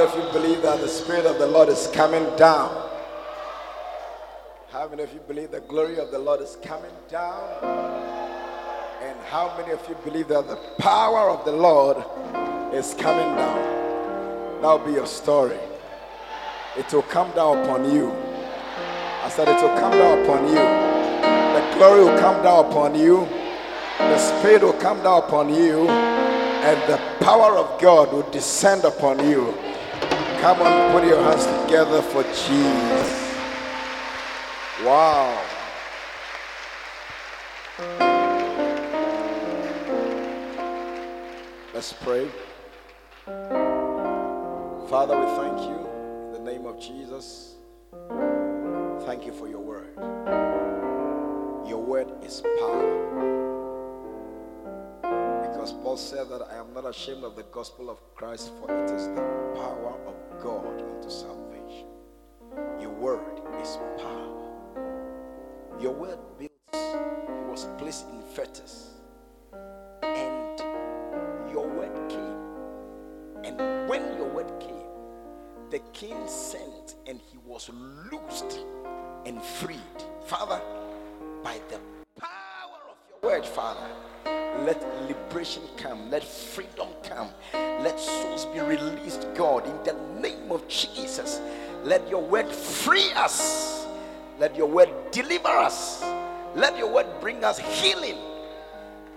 Many of you believe that the Spirit of the Lord is coming down? How many of you believe the glory of the Lord is coming down? And how many of you believe that the power of the Lord is coming down? That will be your story. It will come down upon you. I said it will come down upon you. The glory will come down upon you. The Spirit will come down upon you. And the power of God will descend upon you. Come on, put your hands together for Jesus. Wow. Let's pray. Father, we thank you in the name of Jesus. Thank you for your word. Your word is power. Because Paul said that I am not ashamed of the gospel of Christ, for it is the power of God unto salvation. Your word is power. Your word was placed in fetters. And your word came. And when your word came, the king sent and he was loosed and freed. Father, by the power of your word, Father, let liberation come, let freedom come, let souls be released, God, in the name of Jesus. Let your word free us let your word deliver us. Let your word bring us healing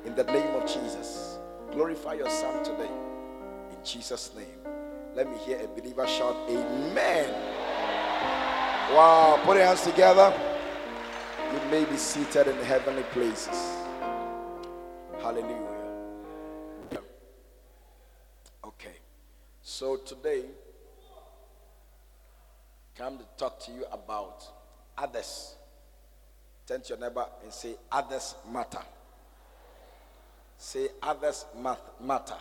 in the name of Jesus. Glorify your Son today in Jesus' name. Let me hear a believer shout, Amen. Wow, put your hands together. You may be seated in heavenly places. Hallelujah. Okay, so today, come to talk to you about others. Turn to your neighbor and say, Others matter. Say, Others matter.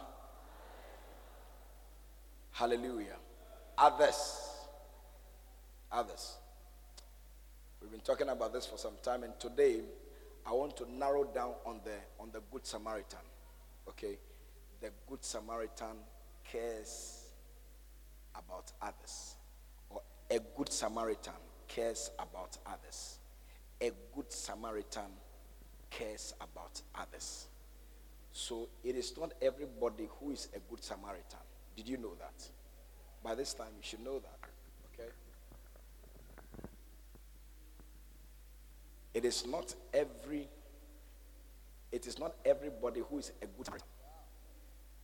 Hallelujah. Others. Others. We've been talking about this for some time, and today I want to narrow down on the on the Good Samaritan. Okay? The Good Samaritan cares about others. Or a good Samaritan cares about others. A good Samaritan cares about others. So it is not everybody who is a good Samaritan. Did you know that? By this time, you should know that. Okay? It is not every it is not everybody who is a good Samaritan.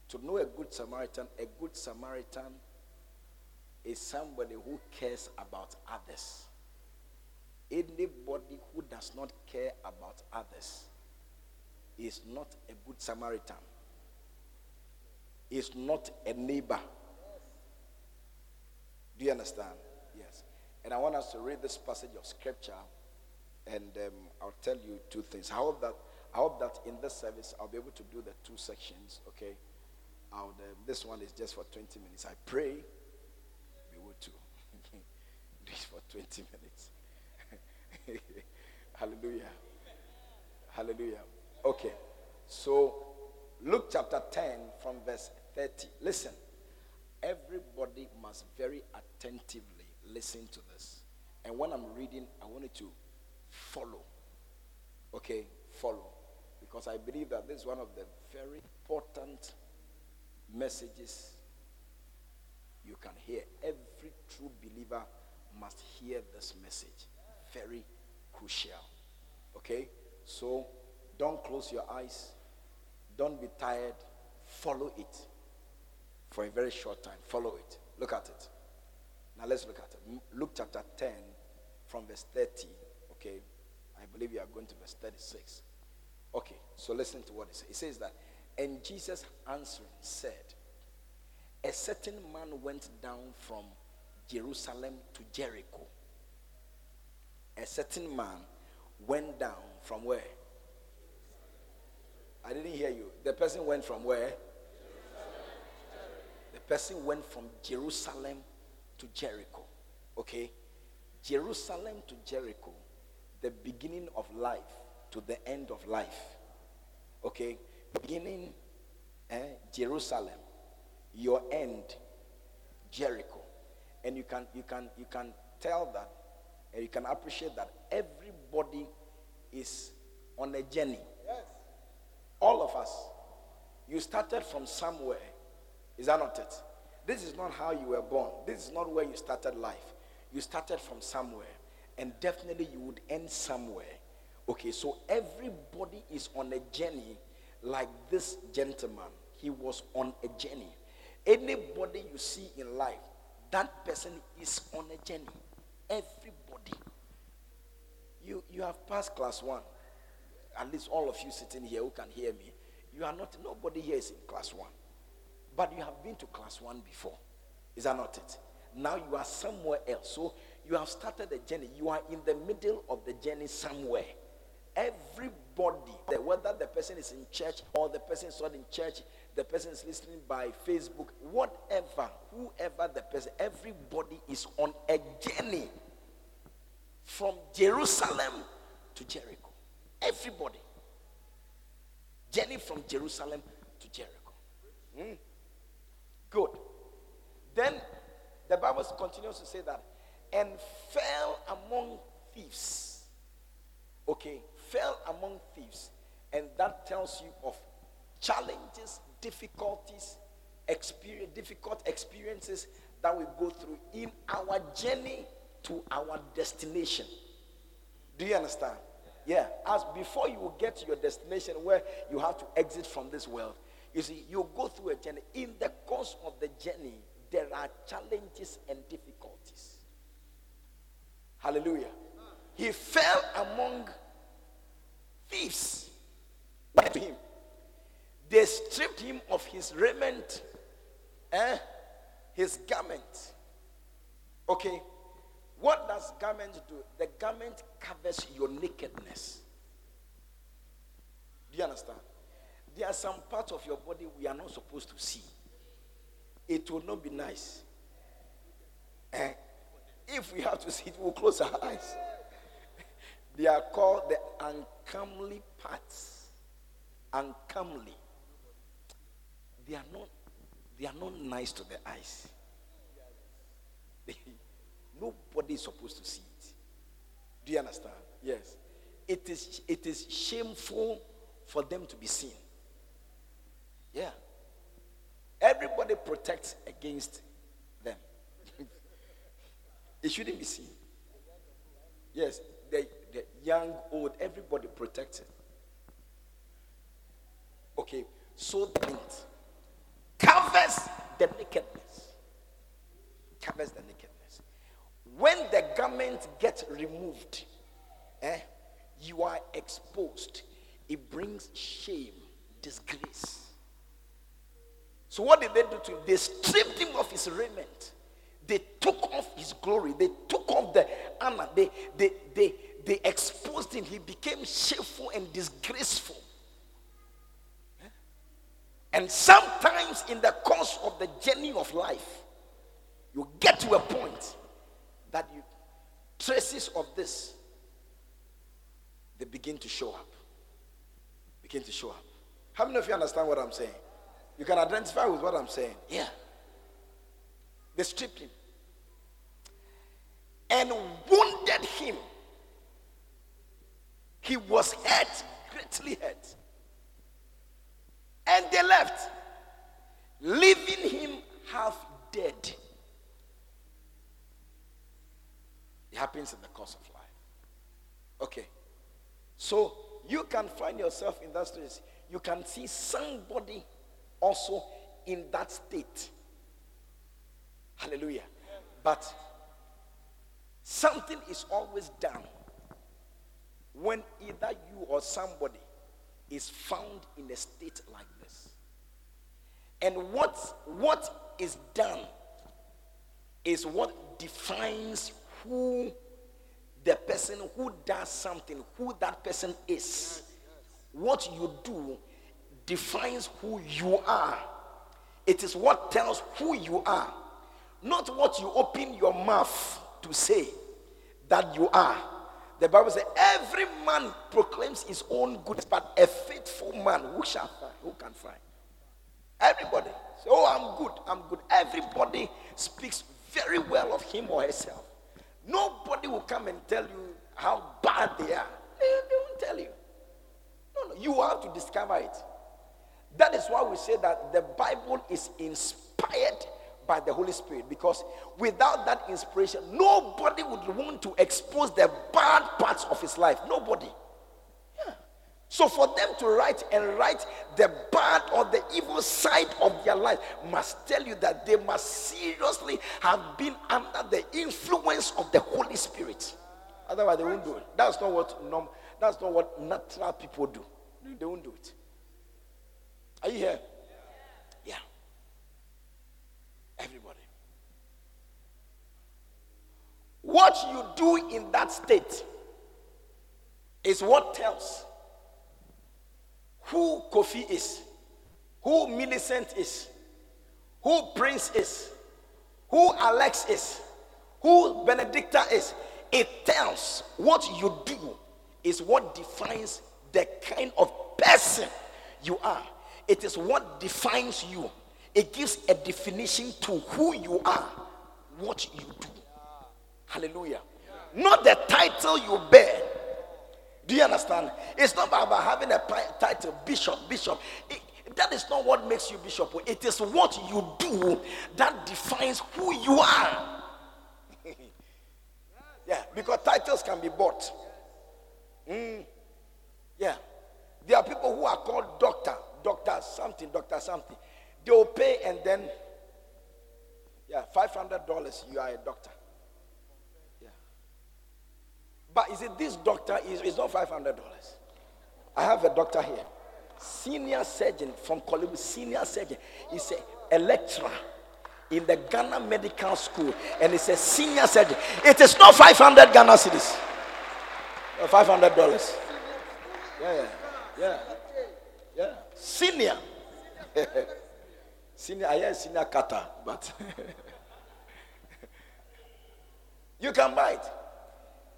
To know a good Samaritan, a good Samaritan is somebody who cares about others. Anybody who does not care about others is not a good Samaritan, is not a neighbor. Do you understand? Yes. And I want us to read this passage of scripture, and um, I'll tell you two things. I hope that I hope that in this service I'll be able to do the two sections. Okay. I'll, um, this one is just for 20 minutes. I pray we will do it for 20 minutes. Hallelujah. Hallelujah. Okay. So, Luke chapter 10 from verse 30. Listen. Everybody must very attentively listen to this. And when I'm reading, I want you to follow. Okay? Follow. Because I believe that this is one of the very important messages you can hear. Every true believer must hear this message. Very crucial. Okay? So don't close your eyes. Don't be tired. Follow it for a very short time. Follow it. Look at it. Now let's look at it. Luke chapter 10 from verse 30. Okay? I believe you are going to verse 36. Okay, so listen to what it says. It says that, and Jesus answering said, A certain man went down from Jerusalem to Jericho a certain man went down from where? I didn't hear you. The person went from where? The person went from Jerusalem to Jericho. Okay? Jerusalem to Jericho, the beginning of life to the end of life. Okay? Beginning, eh, Jerusalem, your end, Jericho. And you can you can you can tell that and you can appreciate that everybody is on a journey. Yes. All of us. You started from somewhere. Is that not it? This is not how you were born. This is not where you started life. You started from somewhere. And definitely you would end somewhere. Okay, so everybody is on a journey like this gentleman. He was on a journey. Anybody you see in life, that person is on a journey. Everybody. You, you have passed class one. At least all of you sitting here who can hear me. You are not, nobody here is in class one. But you have been to class one before. Is that not it? Now you are somewhere else. So you have started a journey. You are in the middle of the journey somewhere. Everybody, whether the person is in church or the person is not in church, the person is listening by Facebook, whatever, whoever the person, everybody is on a journey from Jerusalem to Jericho. Everybody. Journey from Jerusalem to Jericho. Mm. Good. Then the Bible continues to say that, and fell among thieves. Okay, fell among thieves. And that tells you of challenges, difficulties, experience, difficult experiences that we go through in our journey to our destination. Do you understand? Yeah. As before you will get to your destination where you have to exit from this world, you see, you go through a journey. In the course of the journey, there are challenges and difficulties. Hallelujah. He fell among thieves. What to him? They stripped him of his raiment, eh? his garment. Okay. What does garment do? The garment covers your nakedness. Do you understand? There are some parts of your body we are not supposed to see. It will not be nice. Eh? If we have to see it, we'll close our eyes. They are called the uncomely parts. Uncomely. They are not they are not nice to the eyes. Nobody is supposed to see it. Do you understand? Yes. It is it is shameful for them to be seen. Yeah. Everybody protects against. It shouldn't be seen. Yes, the, the young, old, everybody protected. Okay, so the covers the nakedness. Covers the nakedness. When the garment gets removed, eh, you are exposed. It brings shame, disgrace. So what did they do to him? They stripped him of his raiment. They took off his glory. They took off the honor. They, they, they, they exposed him. He became shameful and disgraceful. And sometimes in the course of the journey of life, you get to a point that you traces of this they begin to show up. Begin to show up. How many of you understand what I'm saying? You can identify with what I'm saying. Yeah. They stripped him and wounded him. He was hurt, greatly hurt. And they left, leaving him half dead. It happens in the course of life. Okay. So you can find yourself in that situation. You can see somebody also in that state. Hallelujah. But something is always done when either you or somebody is found in a state like this. And what, what is done is what defines who the person who does something, who that person is. What you do defines who you are. It is what tells who you are, not what you open your mouth to say that you are. The Bible says, Every man proclaims his own goodness, but a faithful man who shall find? Who can find? Everybody. Say, oh, I'm good. I'm good. Everybody speaks very well of him or herself, nobody will come and tell you how bad they are. They, they won't tell you. No, no, you have to discover it. That is why we say that the Bible is inspired by the Holy Spirit because without that inspiration, nobody would want to expose the bad parts of his life. Nobody. Yeah. So for them to write and write the bad or the evil side of their life must tell you that they must seriously have been under the influence of the Holy Spirit. Otherwise, they won't do it. That's not what norm, that's not what natural people do. They won't do it. Are you here? Yeah. Everybody. What you do in that state is what tells who Kofi is, who Millicent is, who Prince is, who Alex is, who Benedicta is. It tells what you do is what defines the kind of person you are. It is what defines you. It gives a definition to who you are, what you do. Hallelujah. Not the title you bear. Do you understand? It's not about having a title, bishop, bishop. It, that is not what makes you bishop. It is what you do that defines who you are. yeah, because titles can be bought. Mm. Yeah. There are people who are called doctor, doctor something, doctor something. They will pay and then, yeah, $500, you are a doctor. Yeah. But is it this doctor? Is It's not $500. I have a doctor here. Senior surgeon from Korle Bu, senior surgeon. He's a, a lecturer in the Ghana Medical School and he's a senior surgeon. It is not 500 Ghana cedis. $500. Yeah, yeah. Yeah. Yeah. Senior. senior. I senior kata, but you can buy it.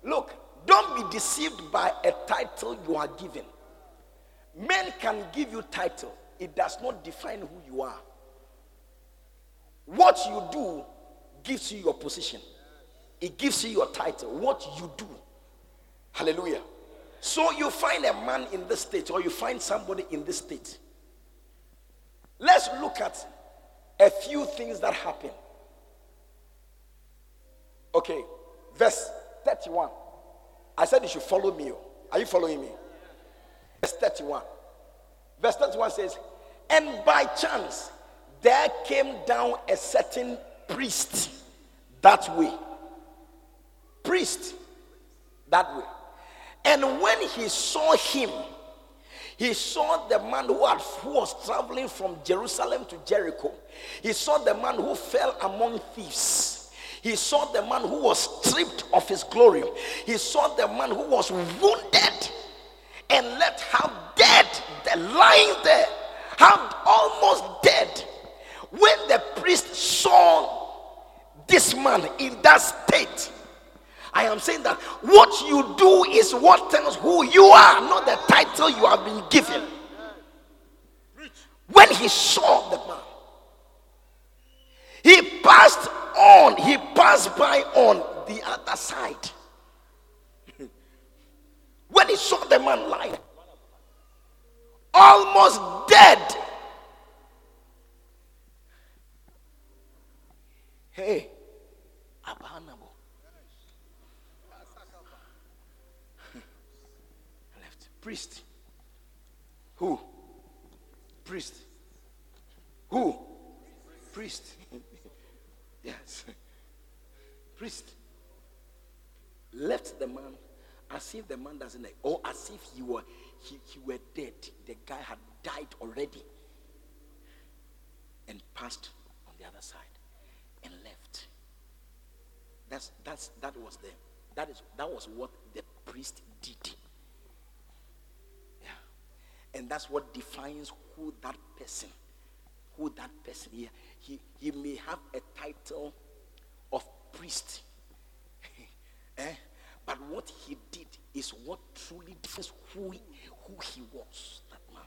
Look, don't be deceived by a title you are given. Men can give you title. It does not define who you are. What you do gives you your position. It gives you your title. What you do. Hallelujah. So you find a man in this state, or you find somebody in this state. Let's look at a few things that happen. Okay, verse 31. I said you should follow me. Oh. Are you following me? Verse 31. Verse 31 says, And by chance there came down a certain priest that way. Priest that way. And when he saw him, he saw the man who, had, who was traveling from Jerusalem to Jericho. He saw the man who fell among thieves. He saw the man who was stripped of his glory. He saw the man who was wounded and left half dead, lying there, half almost dead. When the priest saw this man in that state, I am saying that what you do is what tells who you are, not the title you have been given. When he saw the man, he passed on, he passed by on the other side. when he saw the man lying, almost dead. Hey, Priest. Who? Priest. Who? Priest. yes. Priest. Left the man as if the man doesn't or as if he were he, he were dead. The guy had died already. And passed on the other side and left. That's that's that was the that is that was what the priest did. And that's what defines who that person, who that person, he, he, he may have a title of priest. eh? But what he did is what truly defines who he, who he was, that man.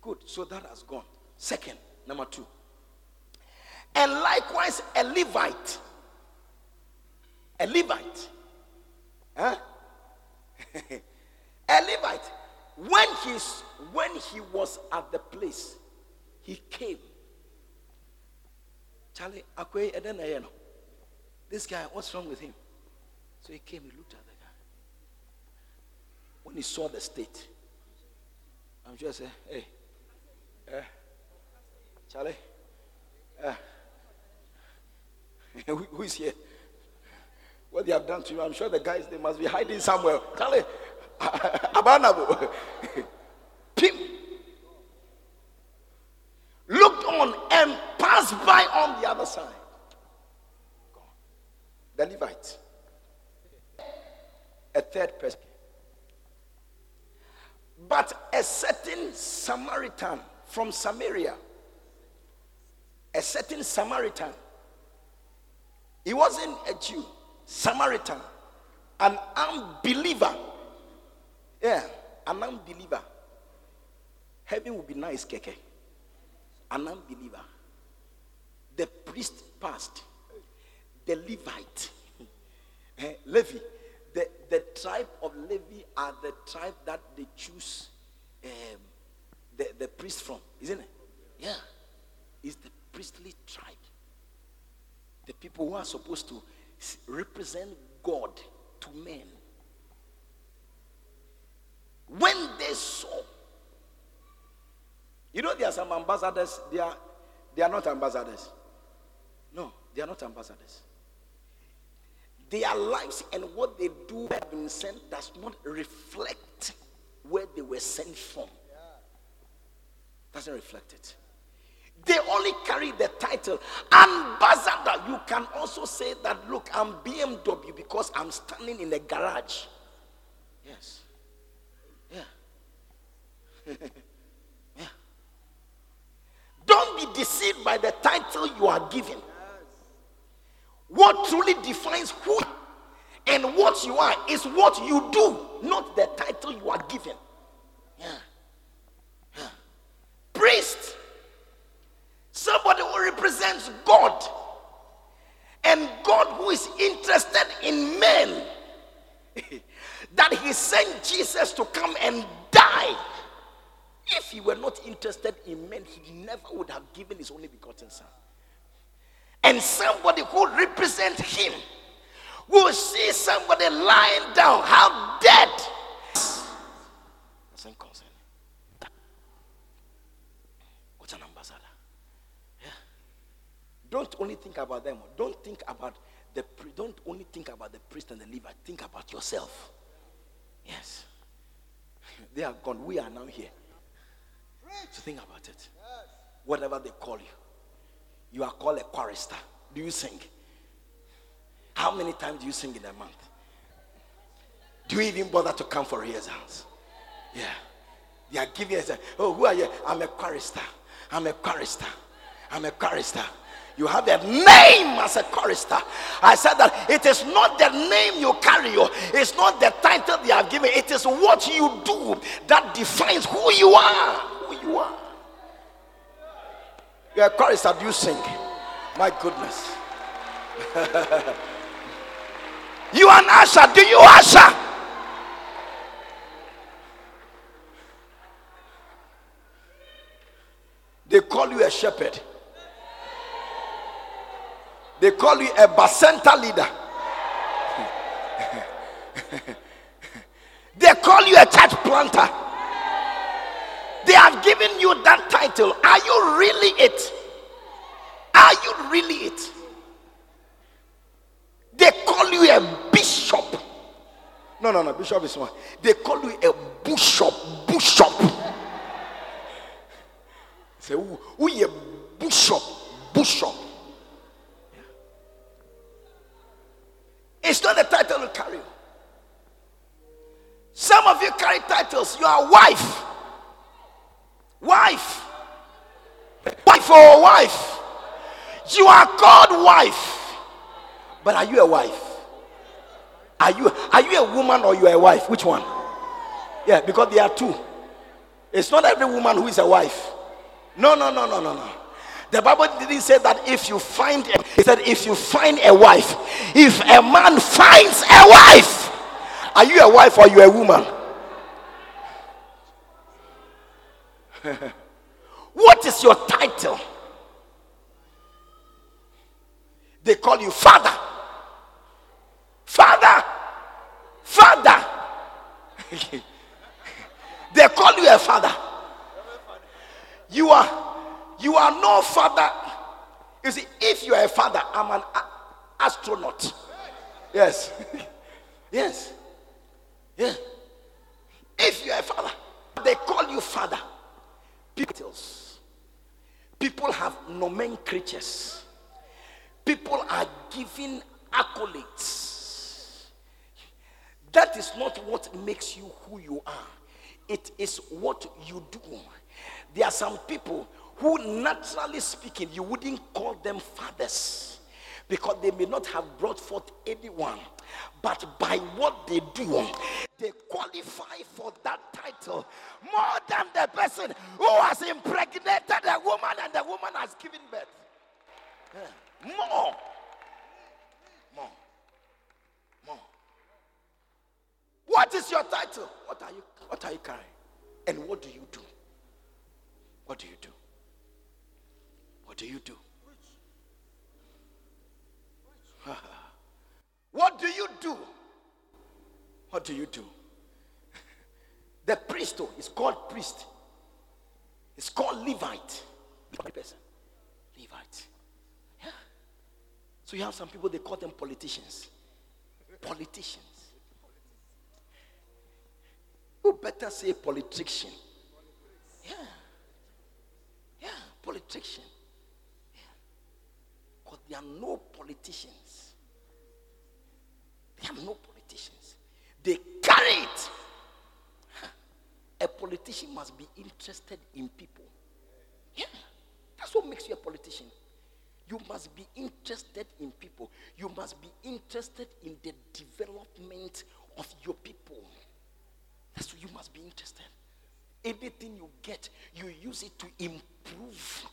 Good. So that has gone. Second, number two. And likewise, a Levite. A Levite. Huh? a Levite. When he's when he was at the place, he came. Charlie, this guy, what's wrong with him? So he came, he looked at the guy. When he saw the state, I'm just saying, hey, uh, Charlie, uh, who, who is here? What they have done to you, I'm sure the guys they must be hiding somewhere. Charlie, Abanabo, looked on and passed by on the other side. The Levite. A third person. But a certain Samaritan from Samaria, a certain Samaritan, he wasn't a Jew, Samaritan, an unbeliever. Yeah, an unbeliever. Heaven will be nice, Keke. An unbeliever. The priest passed, the Levite, eh, Levi, the, the tribe of Levi are the tribe that they choose um, the, the priest from, isn't it? Yeah. It's the priestly tribe. The people who are supposed to represent God to men. When they saw, you know, there are some ambassadors, they are, they are not ambassadors. No, they are not ambassadors their lives and what they do have been sent does not reflect where they were sent from. Doesn't reflect it. They only carry the title ambassador. You can also say that, look, I'm BMW because I'm standing in the garage. Yes. Don't be deceived by the title you are given. What truly defines who and what you are is what you do, not the title you are given. Yeah. yeah. Priest. Somebody who represents God. And God who is interested in men. that he sent Jesus to come and die. If he were not interested in men, he never would have given his only begotten son and somebody who represents him will see somebody lying down, how dead. Doesn't concern What's an ambassador? Yeah. Don't only think about them. Don't think about the don't only think about the priest and the Levite. Think about yourself. Yes. They are gone. We are now here. So think about it. Whatever they call you. You are called a chorister. Do you sing? How many times do you sing in a month? Do you even bother to come for rehearsals? Yeah. They are giving us, a, oh, who are you? I'm a chorister. I'm a chorister. I'm a chorister. You have a name as a chorister. I said that it is not the name you carry, it's not the title they have given, it is what you do that defines who you are. You are. You're a chorister, you? My goodness. you are an usher, do you usher? They call you a shepherd. They call you a bacenta leader. they call you a church planter. They have given you that title. Are you really it? Are you really it? They call you a bishop. No, no, no. Bishop is one. They call you a bishop. Bishop. Say, who, who a bishop? Bishop. It's not the title you carry. Some of you carry titles. You are wife. Wife. Wife or wife. You are called wife. But are you a wife? Are you are you a woman or you are a wife? Which one? Yeah, because there are two. It's not every woman who is a wife. No, no, no, no, no, no. The Bible didn't say that if you find, a, it said if you find a wife, if a man finds a wife, are you a wife or you a woman? what is your title? They call you father. Father. Father. they call you a father. You are you are no father. You see, if you are a father, I'm an a- astronaut. Yes. yes. Yeah. If you are a father, they call you father. People, people have nomenclatures. People are given accolades. That is not what makes you who you are. It is what you do. There are some people who, naturally speaking, you wouldn't call them fathers because they may not have brought forth anyone. But by what they do, they qualify for that title more than the person who has impregnated a woman and the woman has given birth. More. More. More. What is your title? What are you what are you carrying? And what do you do? What do you do? What do you do? What do you do? What do you do? The priest oh, is called priest. It's called Levite. Person. Levite. Yeah. So you have some people they call them politicians. Politicians. Who better say politician? Yeah. Yeah, politician. Because there are no politicians. No politicians. They carry it. A politician must be interested in people. Yeah. That's what makes you a politician. You must be interested in people. You must be interested in the development of your people. That's what you must be interested. Anything you get, you use it to improve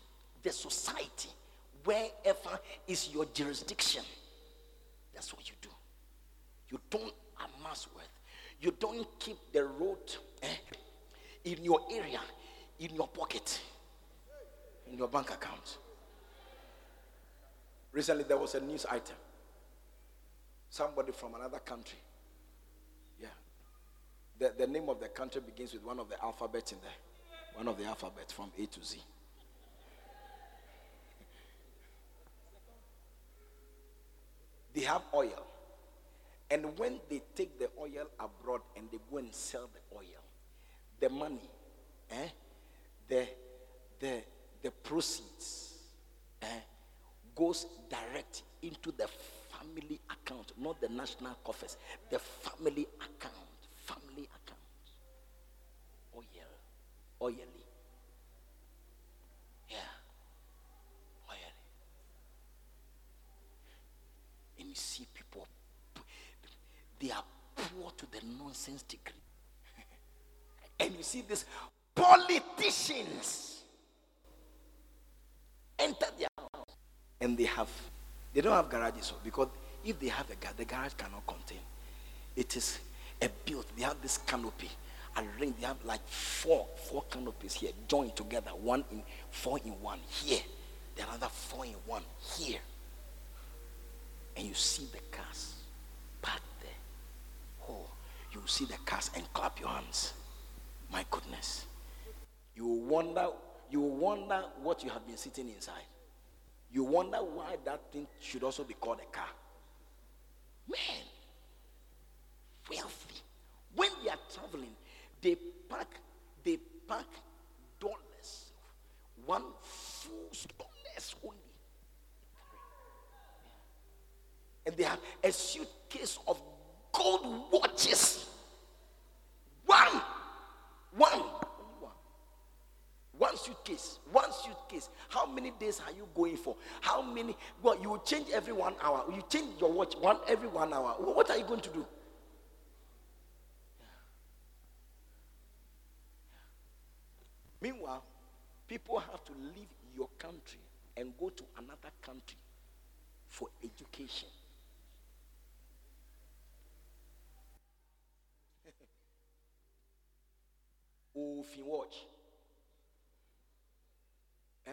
the society wherever is your jurisdiction. That's what you do. You don't amass wealth. You don't keep the road eh, in your area, in your pocket, in your bank account. Recently, there was a news item. Somebody from another country. Yeah. The, the name of the country begins with one of the alphabets in there. One of the alphabets from A to Z. They have oil. And when they take the oil abroad and they go and sell the oil, the money, eh, the, the, the proceeds eh, goes direct into the family account, not the national coffers, the family account. Family account. Oil. Oily. Yeah. Oily. And you see people, they are poor to the nonsense degree. and you see these politicians enter their house. And they have they don't have garages so because if they have a garage the garage cannot contain. It is a built they have this canopy. Arranged they have like four four canopies here joined together one in four in one here. The other four in one here. And you see the cars parked there oh you see the cars and clap your hands my goodness you will wonder you wonder what you have been sitting inside you wonder why that thing should also be called a car. Man, wealthy. When they are traveling, they pack, they pack dollars, one full dollars only. And they have a suitcase of watches. One, one, one suitcase, one suitcase. How many days are you going for? How many? Well, you change every one hour. You change your watch one every one hour. What are you going to do? Meanwhile, people have to leave your country and go to another country for education. Ofin watch. Eh?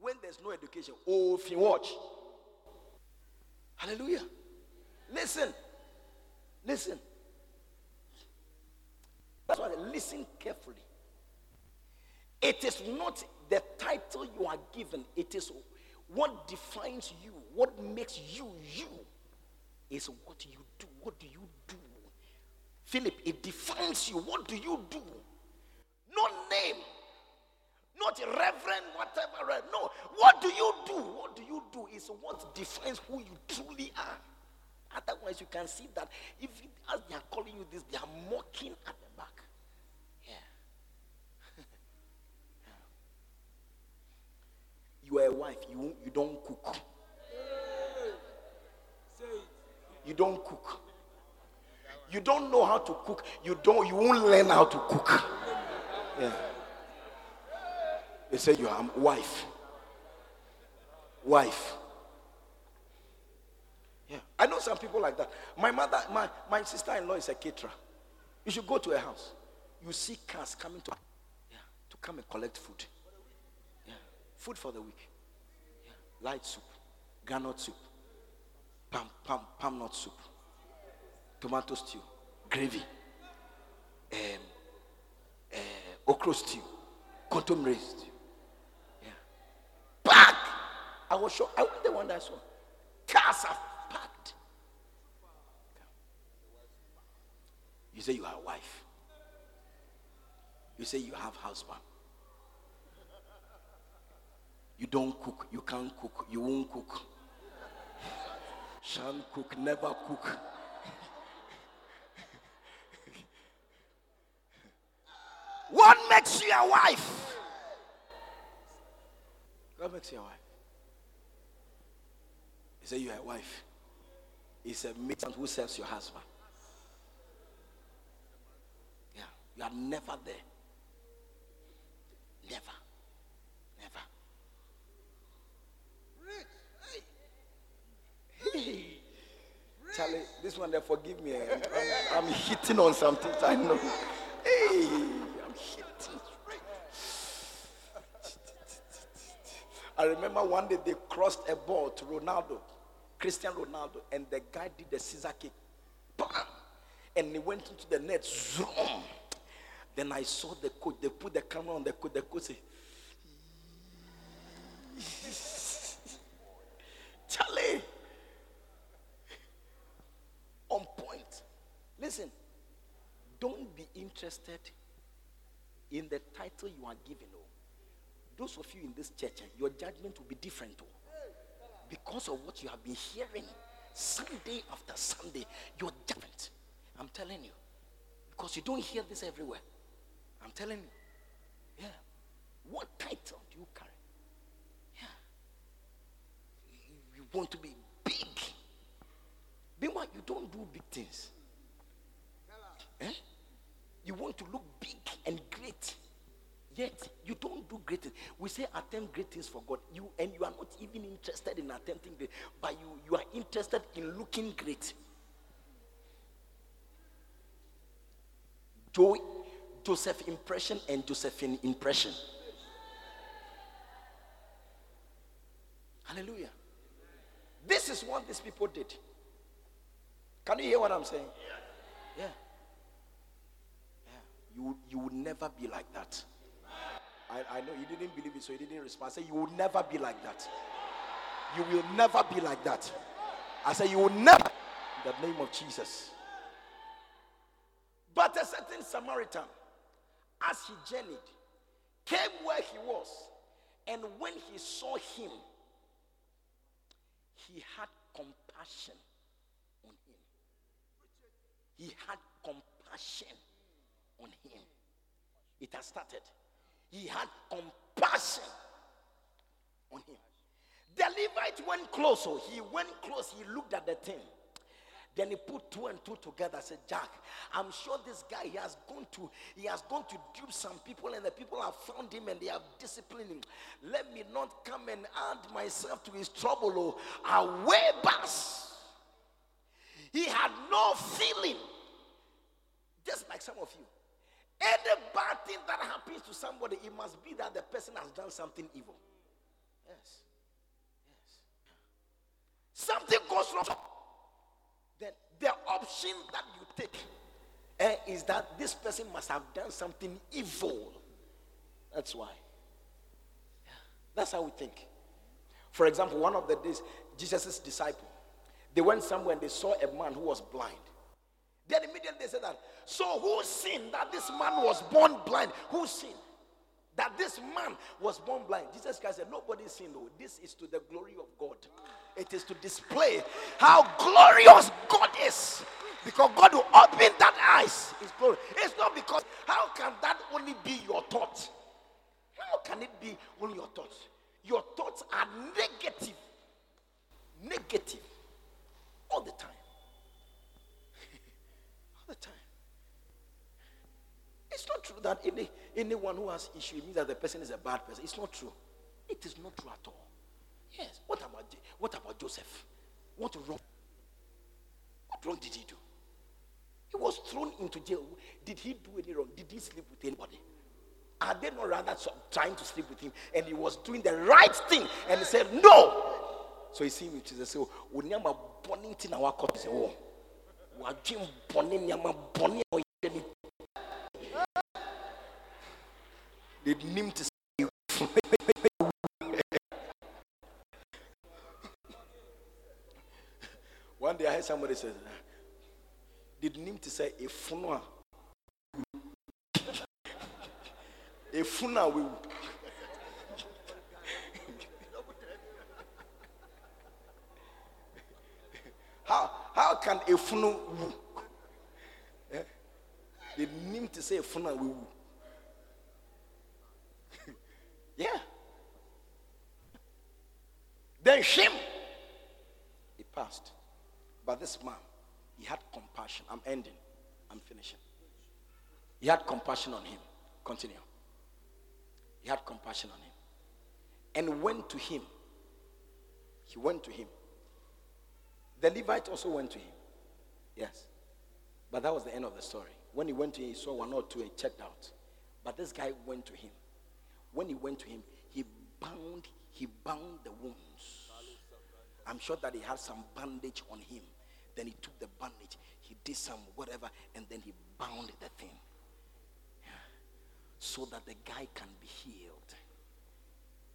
When there's no education, ofin watch. Hallelujah. Listen. Listen. That's why listen carefully. It is not the title you are given, it is what defines you, what makes you you, is what you do. What do you do? Philip, it defines you. What do you do? No name, not reverend, whatever. No, what do you do? What do you do is what defines who you truly are. Otherwise, you can see that if as they are calling you this, they are mocking at the back. Yeah. you are a wife, you, you don't cook. You don't cook. You don't know how to cook. You don't you won't learn how to cook. Yeah. They say you are wife. Wife. Yeah. I know some people like that. My mother, my, my sister-in-law is a caterer. You should go to her house. You see cars coming to yeah, to come and collect food. Yeah. Food for the week. Yeah. Light soup, granite soup, palm, palm, palm nut soup, tomato stew, gravy, um, uh, okra stew, cotton raised. Yeah. Back. I was sure. I was the one that saw. Cars are packed. You say you have a wife. You say you have husband. You don't cook. You can't cook. You won't cook. Shan't cook. Never cook. What makes you a wife? What makes you a wife? He said, You are a wife. It's a mate who serves your husband. Yeah. You are never there. Never. Never. Hey. Charlie, this one, they forgive me. I'm, I'm hitting on something. I know. Hey, I'm hitting. I remember one day they crossed a ball to Ronaldo, Cristiano Ronaldo, and the guy did the scissor kick. Bam! And he went into the net. Zoom. Then I saw the coach. They put the camera on the coach. The coach said, Charlie. On point. Listen, don't be interested in the title you are given. Oh. Those of you in this church, eh, your judgment will be different. Oh. Because of what you have been hearing Sunday after Sunday, your judgment. I'm telling you. Because you don't hear this everywhere. I'm telling you. Yeah. What title do you carry? Yeah. You, you want to be big. Meanwhile, you don't do big things. Eh? You want to look big and great. Yet you don't do great things. We say attempt great things for God. You and you are not even interested in attempting great, but you, you are interested in looking great. Joy, Joseph impression and Josephine impression. Hallelujah. This is what these people did. Can you hear what I'm saying? Yeah. Yeah. You, you would never be like that. I, I know you didn't believe it, so you didn't respond. I say you will never be like that. You will never be like that. I said, you will never. In the name of Jesus. But a certain Samaritan, as he journeyed, came where he was, and when he saw him, he had compassion on him. He had compassion on him. It has started. He had compassion on him. The Levite went close, so he went close, he looked at the thing. Then he put two and two together. Said, Jack, I'm sure this guy he has gone to he has gone to dupe some people, and the people have found him and they have disciplined him. Let me not come and add myself to his trouble. Oh, away bus. He had no feeling. Just like some of you. Any bad thing that happens to somebody, it must be that the person has done something evil. Yes. Yes. Something goes wrong then the option that you take eh, is that this person must have done something evil. That's why. That's how we think. For example, one of the days, Jesus' disciple, they went somewhere and they saw a man who was blind. Then immediately they said that, so who sinned that this man was born blind? Who sinned? that this man was born blind. Jesus Christ said, Nobody sinned. No, this is to the glory of God. It is to display how glorious God is. Because God will open that eyes. It's glory. It's not because how can that only be your thought? How can it be only your thoughts? Your thoughts are negative. Negative. All the time. The time. It's not true that any, anyone who has issue means that the person is a bad person. It's not true. It is not true at all. Yes. What about what about Joseph? What wrong? What wrong did he do? He was thrown into jail. Did he do any wrong? Did he sleep with anybody? Are they not rather trying to sleep with him? And he was doing the right thing. And he said, No. So he see me Jesus say, Unyama One day I heard somebody say, ah, did nim to say a funua a will how how can a? Eh? Did nim to say a woo? Yeah. Then shame. He passed. But this man, he had compassion. I'm ending. I'm finishing. He had compassion on him. Continue. He had compassion on him. And went to him. He went to him. The Levite also went to him. Yes. But that was the end of the story. When he went to him, he saw one or two and checked out. But this guy went to him when he went to him, he bound, he bound the wounds. I'm sure that he had some bandage on him. Then he took the bandage, he did some whatever, and then he bound the thing. So that the guy can be healed.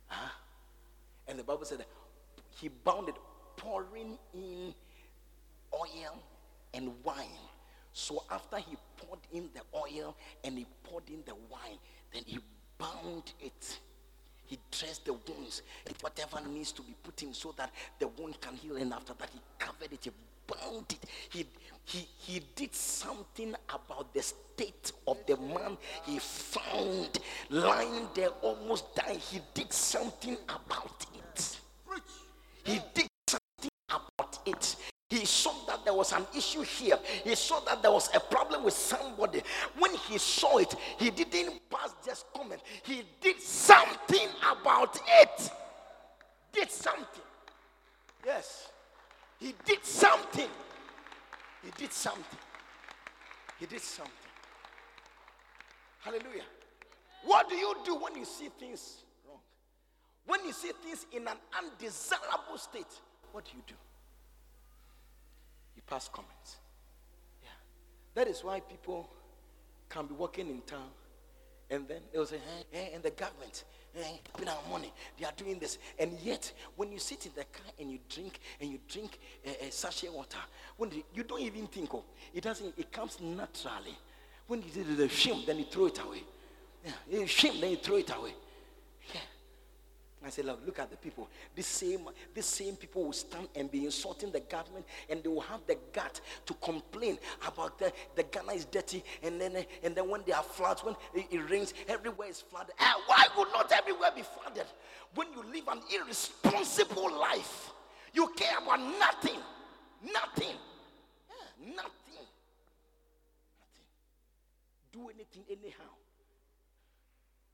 Huh? And the Bible said he bound it, pouring in oil and wine. So after he poured in the oil and he poured in the wine, then he bound it. He dressed the wounds, whatever needs to be put in so that the wound can heal. And after that, he covered it, he bound it. He, he, he did something about the state of the man he found lying there almost dying. He did something about it. He did something about it. He saw that there was an issue here. He saw that there was a problem with somebody. When he saw it, he didn't pass just comment. He did something about it. Did something. Yes. He did something. He did something. He did something. Hallelujah. What do you do when you see things wrong? When you see things in an undesirable state, what do you do? Past comments. Yeah. That is why people can be working in town and then they'll say, hey, hey, and the government, hey, our money, they are doing this. And yet, when you sit in the car and you drink and you drink a, a sachet water, when you, you don't even think of it, doesn't, it comes naturally. When you do the shame, then you throw it away. Yeah, shame, then you throw it away. Yeah. I said, look, look at the people. This same, this same people will stand and be insulting the government, and they will have the gut to complain about the, the Ghana is dirty, and then and then when they are floods, when it, it rains, everywhere is flooded. Why would not everywhere be flooded? When you live an irresponsible life, you care about nothing, nothing. Yeah. Nothing. Nothing. Do anything anyhow.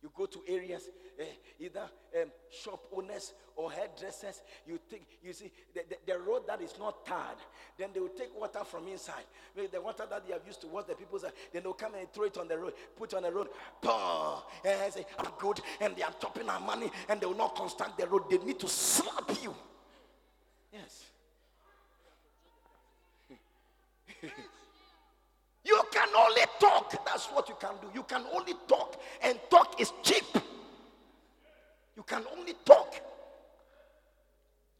You go to areas, uh, either um, shop owners or hairdressers. You think you see the, the, the, road that is not tarred. Then they will take water from inside. Maybe the water that they have used to wash the people's. Then they'll come and throw it on the road, put on the road. Bah, and say, "I'm good," and they are chopping our money, and they will not construct the road. They need to slap you. Yes. You can only talk. That's what you can do. You can only talk, and talk is cheap. You can only talk.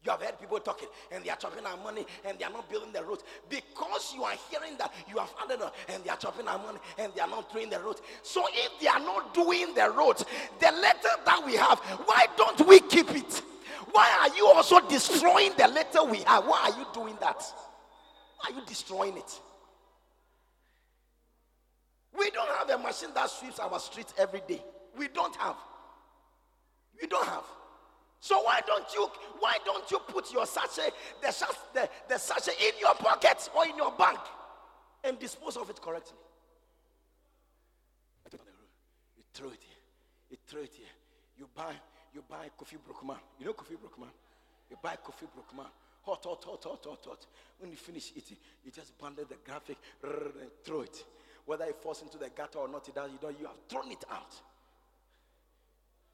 You have heard people talking and they are chopping our money and they are not building the roads because you are hearing that you have added on and they are chopping our money and they are not doing the roads. So if they are not doing the roads, the letter that we have, why don't we keep it? Why are you also destroying the letter we have? Why are you doing that? Why are you destroying it? We don't have a machine that sweeps our streets every day. We don't have. We don't have. So why don't you why don't you put your sachet the, the, the sachet in your pocket or in your bank and dispose of it correctly? You throw it here. You throw it here. You buy you buy Kofi Brokeman. You know Kofi Brokeman? You buy Kofi Brokeman. Hot, hot, hot, hot, hot, hot. When you finish eating, you just bundle the graphic and throw it. Whether it falls into the gutter or not, it does. You know, you have thrown it out.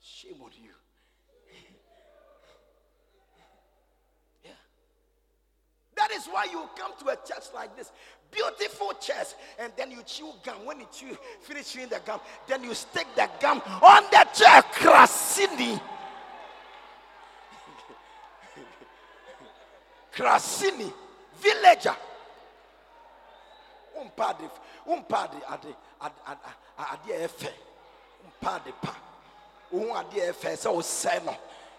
Shame on you. yeah. That is why you come to a church like this. Beautiful church. And then you chew gum. When you chew, finish chewing the gum, then you stick the gum on the chair. Krasini. Krasini. Villager umpade ade ade efe. Umpade pa. Ohun ade efe say o say no.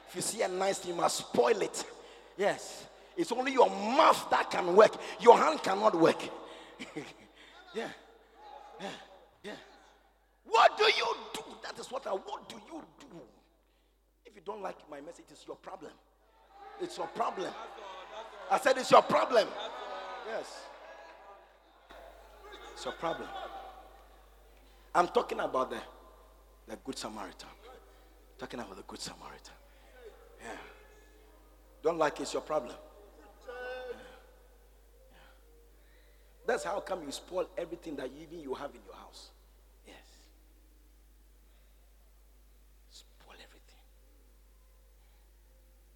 If you see a nice thing you must spoil it. Yes. It's only your mouth that can work. Your hand cannot work. Yeah. Yeah. Yeah. What do you do? That is what i what do you do? If you don't like my message it's your problem. It's your problem. I said it's your problem. Yes it's your problem. I'm talking about the, the Good Samaritan. talking about the Good Samaritan. Yeah. Don't like it's your problem. That's how come you spoil everything that even you have in your house. Yes. Spoil everything.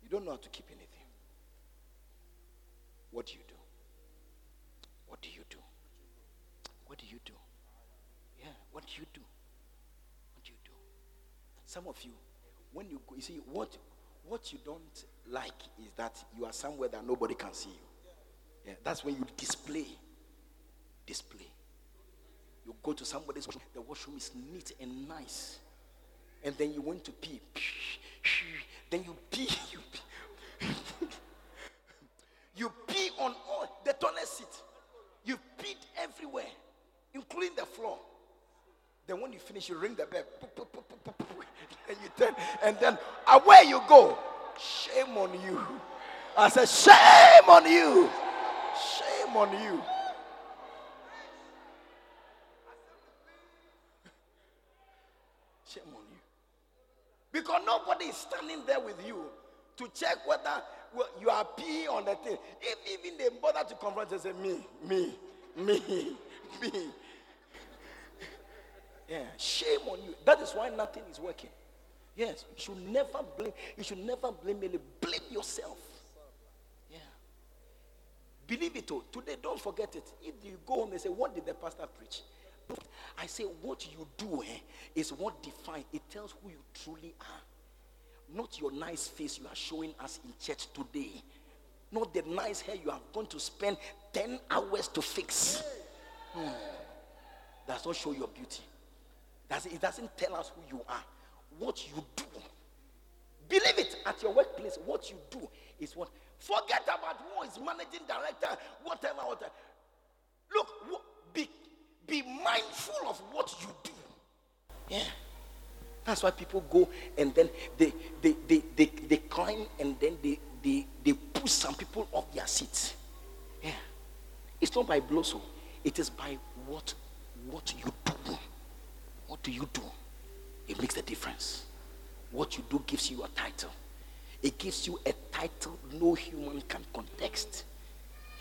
You don't know how to keep anything. What do you do? What do you do? What do you do? Yeah, what do you do? What do you do? Some of you, when you go, you see, what, what you don't like is that you are somewhere that nobody can see you. Yeah, that's when you display. Display. You go to somebody's washroom, the washroom is neat and nice. And then you want to pee. Then you pee. You pee, you pee on all the toilet seat. You peed everywhere including the floor. Then when you finish, you ring the bell, and you turn, and then away you go. Shame on you. I said, shame on you. Shame on you. Shame on you. Because nobody is standing there with you to check whether you are peeing on the thing. If even they bother to confront, they say, me, me, me, me. Yeah, shame on you. That is why nothing is working. Yes, you should never blame. You should never blame me. Blame yourself. Yeah. Believe it. Oh, today, don't forget it. If you go home and say, "What did the pastor preach?" I say, what you do eh, is what defines. It tells who you truly are. Not your nice face you are showing us in church today. Not the nice hair you are going to spend 10 hours to fix. Hmm. Does not show your beauty. It doesn't tell us who you are. What you do. Believe it at your workplace. What you do is what. Forget about who is managing director, whatever, whatever. Look, be, be mindful of what you do. Yeah. That's why people go and then they they, they, they, they climb and then they, they, they push some people off their seats. Yeah. It's not by blows, it is by what what you do. What do you do? It makes the difference. What you do gives you a title. It gives you a title no human can context.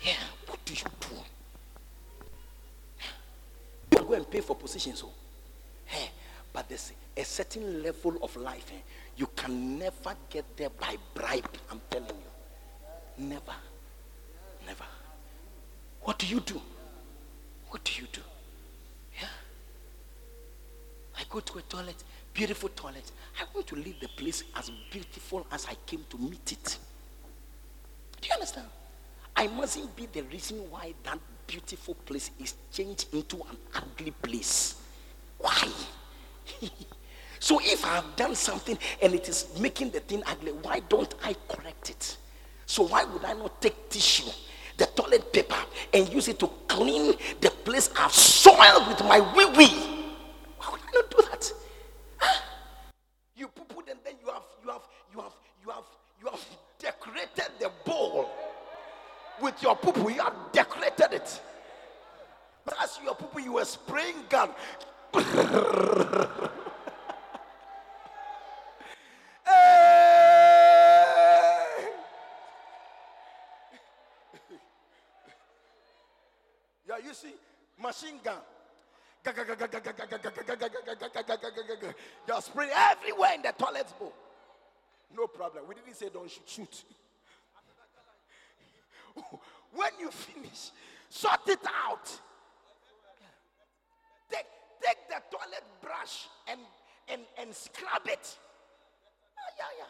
Yeah, what do you do? You go and pay for positions, so. Oh. Hey, but there's a certain level of life. Eh? You can never get there by bribe. I'm telling you. Never. Never. What do you do? What do you do? I go to a toilet, beautiful toilet. I want to leave the place as beautiful as I came to meet it. Do you understand? I mustn't be the reason why that beautiful place is changed into an ugly place. Why? so if I have done something and it is making the thing ugly, why don't I correct it? So why would I not take tissue, the toilet paper, and use it to clean the place I've soiled with my wee wee? Why would I not do that? Huh? You poo poo and then you have you have you have you have you have decorated the bowl with your poo poo. You have decorated it. But as your poo poo, you were spraying gun. yeah, you see, machine gun. You're spraying everywhere in the toilet bowl. No problem. We didn't say don't shoot. shoot. when you finish, sort it out. Take, take the toilet brush and, and, and scrub it. Oh, yeah, yeah.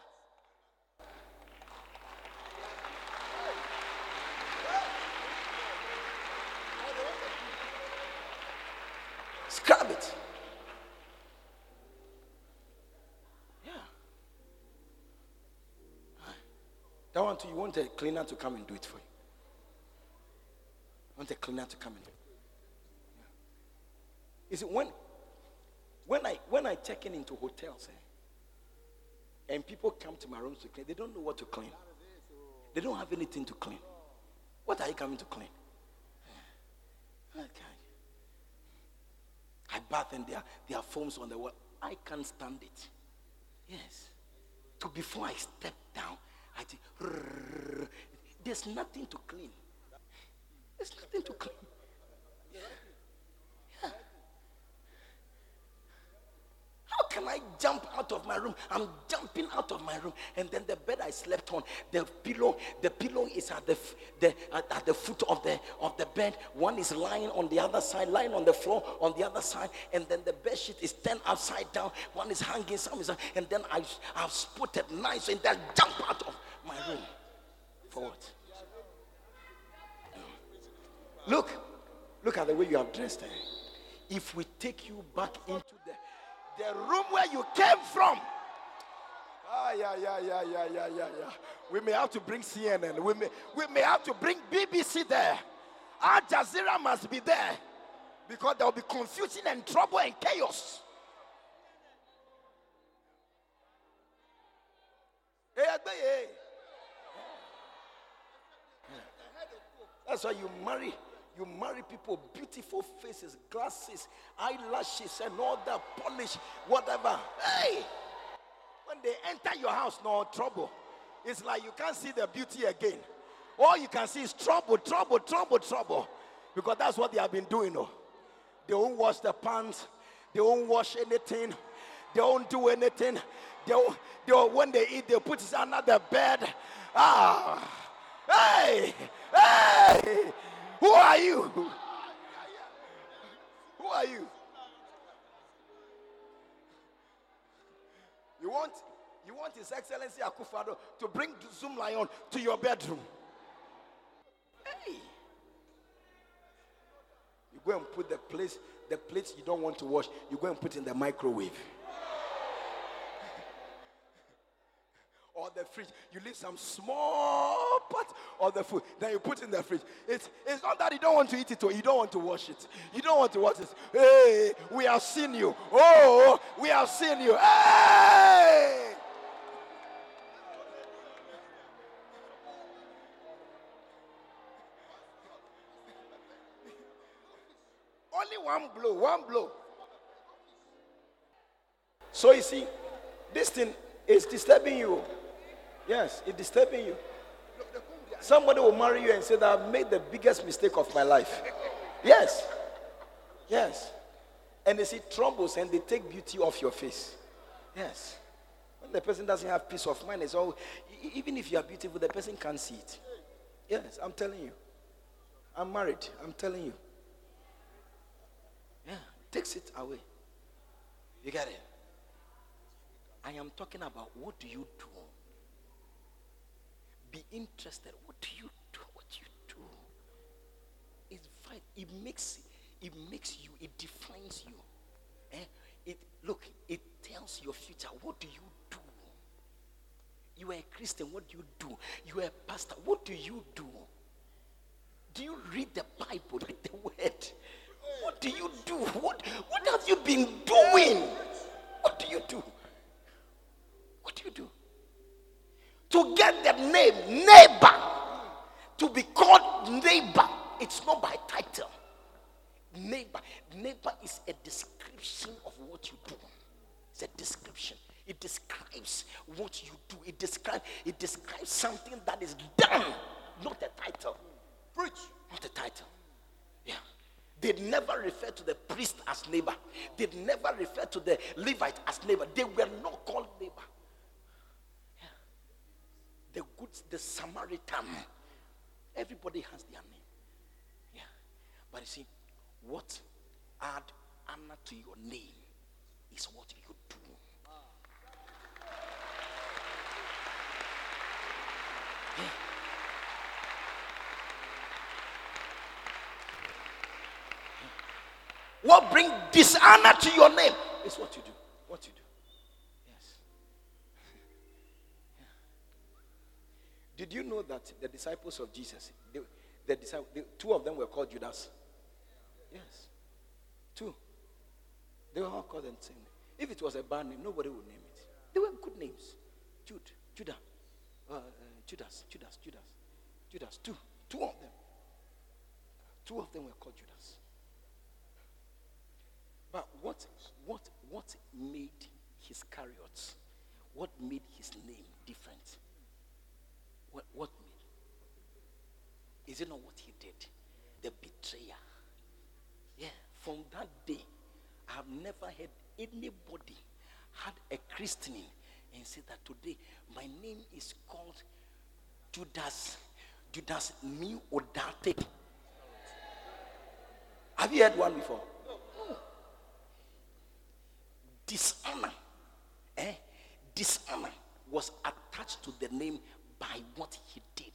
Scrub it. Yeah. You want a cleaner to come and do it for you. You want a cleaner to come and do it. You see, when when I when I check in into hotels, eh, and people come to my rooms to clean, they don't know what to clean. They don't have anything to clean. What are you coming to clean? Okay. I bath and there, there are foams on the wall. I can't stand it. Yes. So before I step down, I think, there's nothing to clean. There's nothing to clean. How can I jump out of my room? I'm jumping out of my room. And then the bed I slept on, the pillow, the pillow is at the, the at, at, the foot of the of the bed. One is lying on the other side, lying on the floor on the other side, and then the bed sheet is turned upside down. One is hanging, some is, and then I I've spotted nice and then jump out of my room. For what? Look, look at the way you have dressed. Eh? If we take you back into the the room where you came from. Ah, yeah, yeah, yeah, yeah, yeah, yeah, yeah. We may have to bring CNN. We may, we may have to bring BBC there. Al Jazeera must be there because there will be confusion and trouble and chaos. That's why you marry you marry people, beautiful faces, glasses, eyelashes, and all that polish, whatever. Hey! When they enter your house, no trouble. It's like you can't see the beauty again. All you can see is trouble, trouble, trouble, trouble. Because that's what they have been doing. Oh. They won't wash the pants, they won't wash anything, they won't do anything. They, they when they eat, they put it under the bed. Ah, hey, hey. Who are you? Who are you? You want you want His Excellency Akufo-Addo to bring Zoomlion to your bedroom. Hey. You go and put the place, the plates you don't want to wash, you go and put in the microwave. Or the fridge. You leave some small part of the food, then you put in the fridge. It's, it's not that you don't want to eat it or you don't want to wash it. You don't want to wash it. Hey, we have seen you. Oh, we have seen you. Hey! Only one blow, one blow. So you see, this thing is disturbing you. Yes, it's disturbing you. Somebody will marry you and say that I've made the biggest mistake of my life. Yes. Yes. And they see troubles and they take beauty off your face. Yes. When the person doesn't have peace of mind, it's all even if you are beautiful, the person can't see it. Yes, I'm telling you. I'm married. I'm telling you. Yeah, takes it away. You get it? I am talking about what do you do? Be interested. What do you do? What do you do? It's fine. It makes it makes you, it defines you. Eh? It look, it tells your future. What do you do? You are a Christian, what do you do? You are a pastor, what do you do? Do you read the Bible, read the word? What do you do? What, what have you been doing? What do you do? What do you do? To get the name neighbor, to be called neighbor, it's not by title. Neighbor, neighbor is a description of what you do. It's a description. It describes what you do. It describes it describes something that is done, not a title. Preach, not a title. Yeah. They never refer to the priest as neighbor. They never refer to the Levite as neighbor. They were not called neighbor. The good, the Samaritan. Everybody has their name. Yeah. But you see, what add honor to your name is what you do. Yeah. What bring dishonor to your name is what you do. What you do. Did you know that the disciples of Jesus, they, the two of them were called Judas? Yes. Two. They were all called the same. If it was a bad name, nobody would name it. They were good names. Jude, Judah, uh, uh, Judas, Judas, Judas, Judas. Two. Two of them. Two of them were called Judas. But what, what, what made his chariots? What made his name different? What, what made? Is it not what he did? The betrayer. Yeah, from that day, I have never heard anybody had a christening and say that today my name is called Judas. Judas New Odate. Have you heard one before? No. Dishonor. Eh? Dishonor was attached to the name by what he did.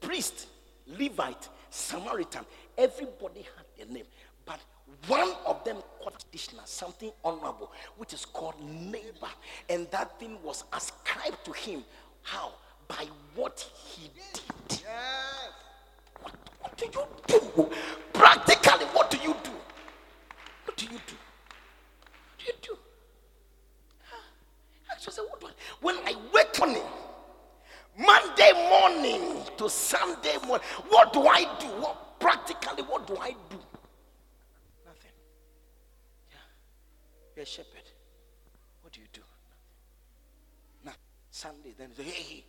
Priest, Levite, Samaritan, everybody had a name. But one of them called additional, something honorable, which is called neighbor. And that thing was ascribed to him. How? By what he did. Yes. What, what do you do? Practically, what do you do? What do you do? What do you do? I said, do I, when I wake morning, Monday morning to Sunday morning, what do I do? What practically what do I do? Nothing. Yeah. You're a shepherd. What do you do? Nothing. Now, Sunday, then hey, hey.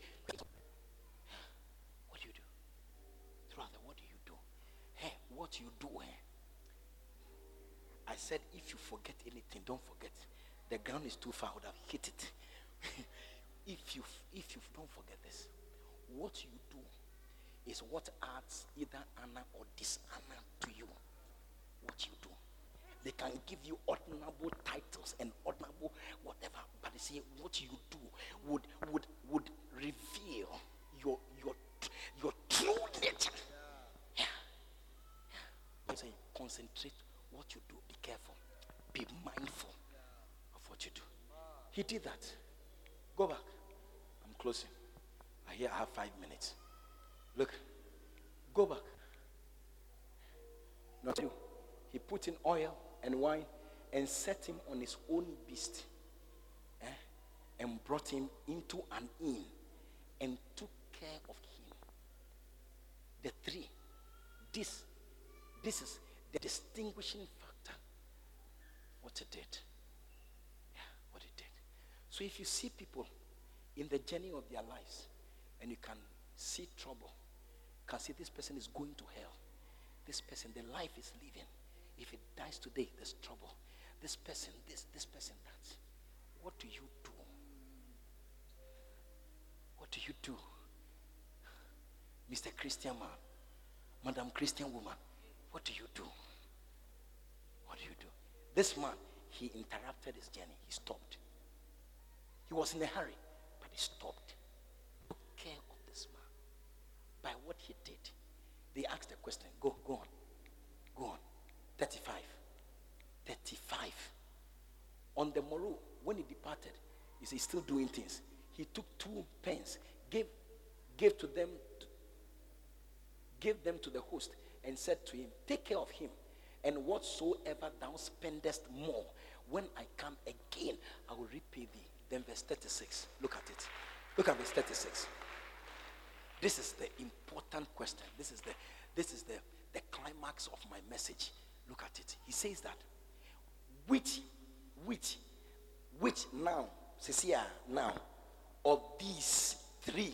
What do you do? Brother, what do you do? Hey, what you do? hey? I said, if you forget anything, don't forget. The ground is too far, I would have hit it. if you if you don't forget this, what you do is what adds either honor or dishonor to you. What you do. They can give you honorable titles and honorable whatever, but you see, what you do would would would reveal your your your true nature. Yeah. yeah. Saying concentrate what you do. Be careful. Be mindful of what you do. He did that. Go back. I'm closing. I hear I have five minutes. Look. Go back. Not you. He put in oil and wine and set him on his own beast eh? and brought him into an inn and took care of him. The three. This, this is the distinguishing factor, what it did. Yeah, what it did. So if you see people in the journey of their lives and you can see trouble, can see this person is going to hell. This person, the life is living. If it dies today, there's trouble. This person, this, this person, that. What do you do? What do you do? Mr. Christian man, Madam Christian woman, what do you do? What do you do? This man, he interrupted his journey. He stopped. He was in a hurry, but he stopped. Took care of this man by what he did. They asked the question go, go on. Go on. 35. 35. On the morrow, when he departed, he he's still doing things. He took two pence, gave, gave to them, gave them to the host, and said to him, Take care of him, and whatsoever thou spendest more, when I come again, I will repay thee. Then verse 36. Look at it. Look at verse 36. This is the important question. This is the this is the, the climax of my message. Look at it. He says that which which which now, Cecilia, now of these three,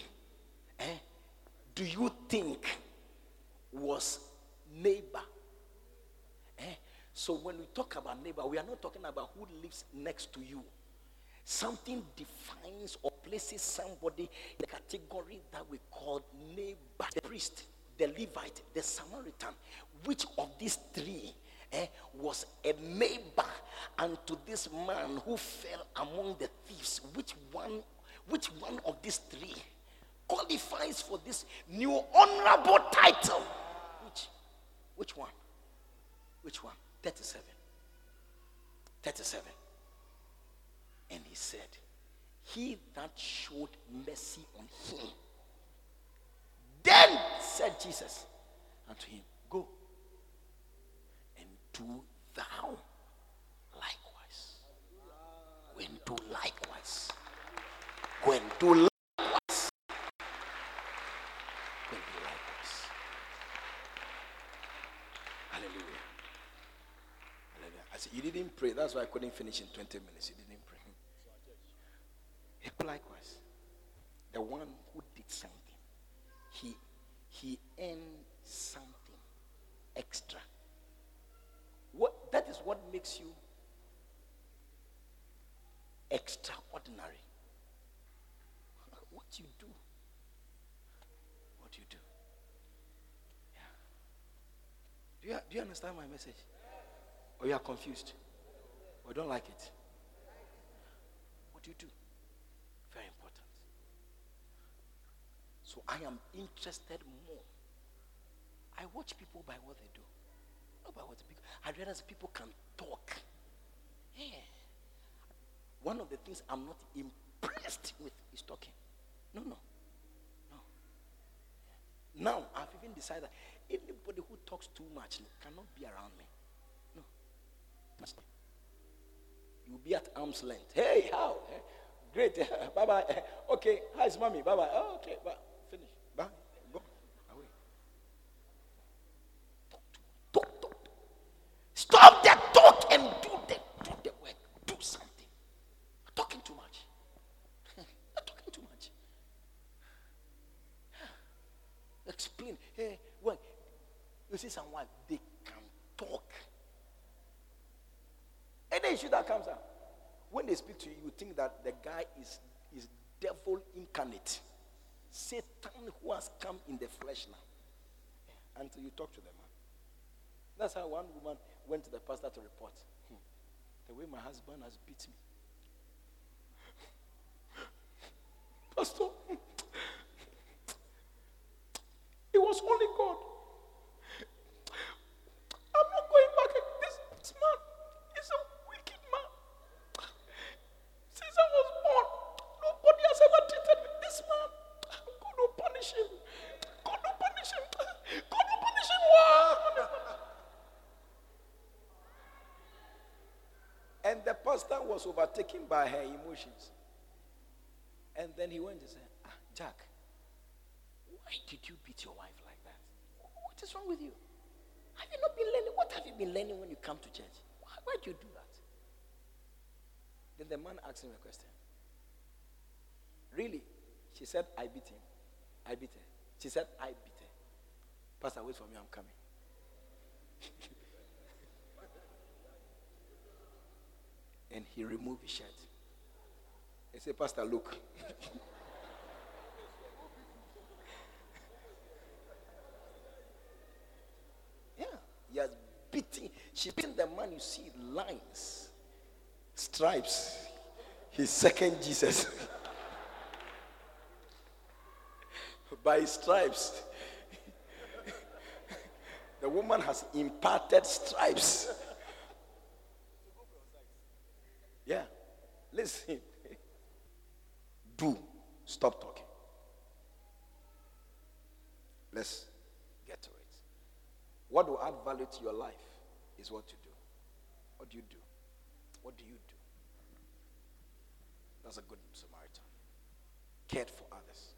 eh, do you think was neighbor? Eh? So when we talk about neighbor, we are not talking about who lives next to you. Something defines or places somebody in the category that we call neighbor. The priest, the Levite, the Samaritan. Which of these three eh, was a neighbor unto this man who fell among the thieves? Which one? Which one of these three qualifies for this new honorable title? Which? Which one? Which one? 37. 37. He said, He that showed mercy on him. Then said Jesus unto him, Go and do thou likewise. Go and do likewise. Go and do likewise. Go and do likewise. Hallelujah. Hallelujah. I said, You didn't pray. That's why I couldn't finish in 20 minutes. You didn't pray. Likewise, the one who did something, he he earned something extra. What that is what makes you extraordinary. What you do. What you do. Yeah. Do you, do you understand my message? Or you are confused? Or don't like it? What do you do? Very important. So I am interested more. I watch people by what they do. Not by what do. I realize people can talk. Yeah. One of the things I'm not impressed with is talking. No, no. No. Now, I've even decided anybody who talks too much cannot be around me. No. You'll be at arm's length. Hey, how? Eh? Great. bye bye. Eh, okay. How's mommy? Bye bye. Oh, okay. Bye. Bye. Go. Away. Talk, talk, talk. Stop the talk and do the do the work. Do something. Talking too much. talking too much. Explain. Hey, when you see someone, they can talk. Any issue that comes up, when they speak to you, you think that the guy is, is devil incarnate. Satan who has come in the flesh now. Until you talk to the man. That's how one woman went to the pastor to report. Hmm. The way my husband has beat me. Pastor, it was only God. I'm not going back. This, this man is a wicked man. Since I was born, nobody has ever treated me. This man, God will punish him. God will punish him. God will punish him. Wow. And the pastor was overtaken by her emotions. And then he went and said, ah, Jack, why did you beat your wife like that? What is wrong with you? Have you not been learning? What have you been learning when you come to church? Why, why do you do that? Then the man asked him a question. Really? She said, I beat him. I beat her. She said, I beat her. Pastor, wait for me, I'm coming. He removed his shirt. He said, Pastor, look. yeah, he has beaten. She beaten the man. You see lines, stripes. His second Jesus. By stripes. the woman has imparted stripes. Yeah. Listen. Do. Stop talking. Let's get to it. What will add value to your life is what you do. What do you do? What do you do? That's a good Samaritan. Cared for others.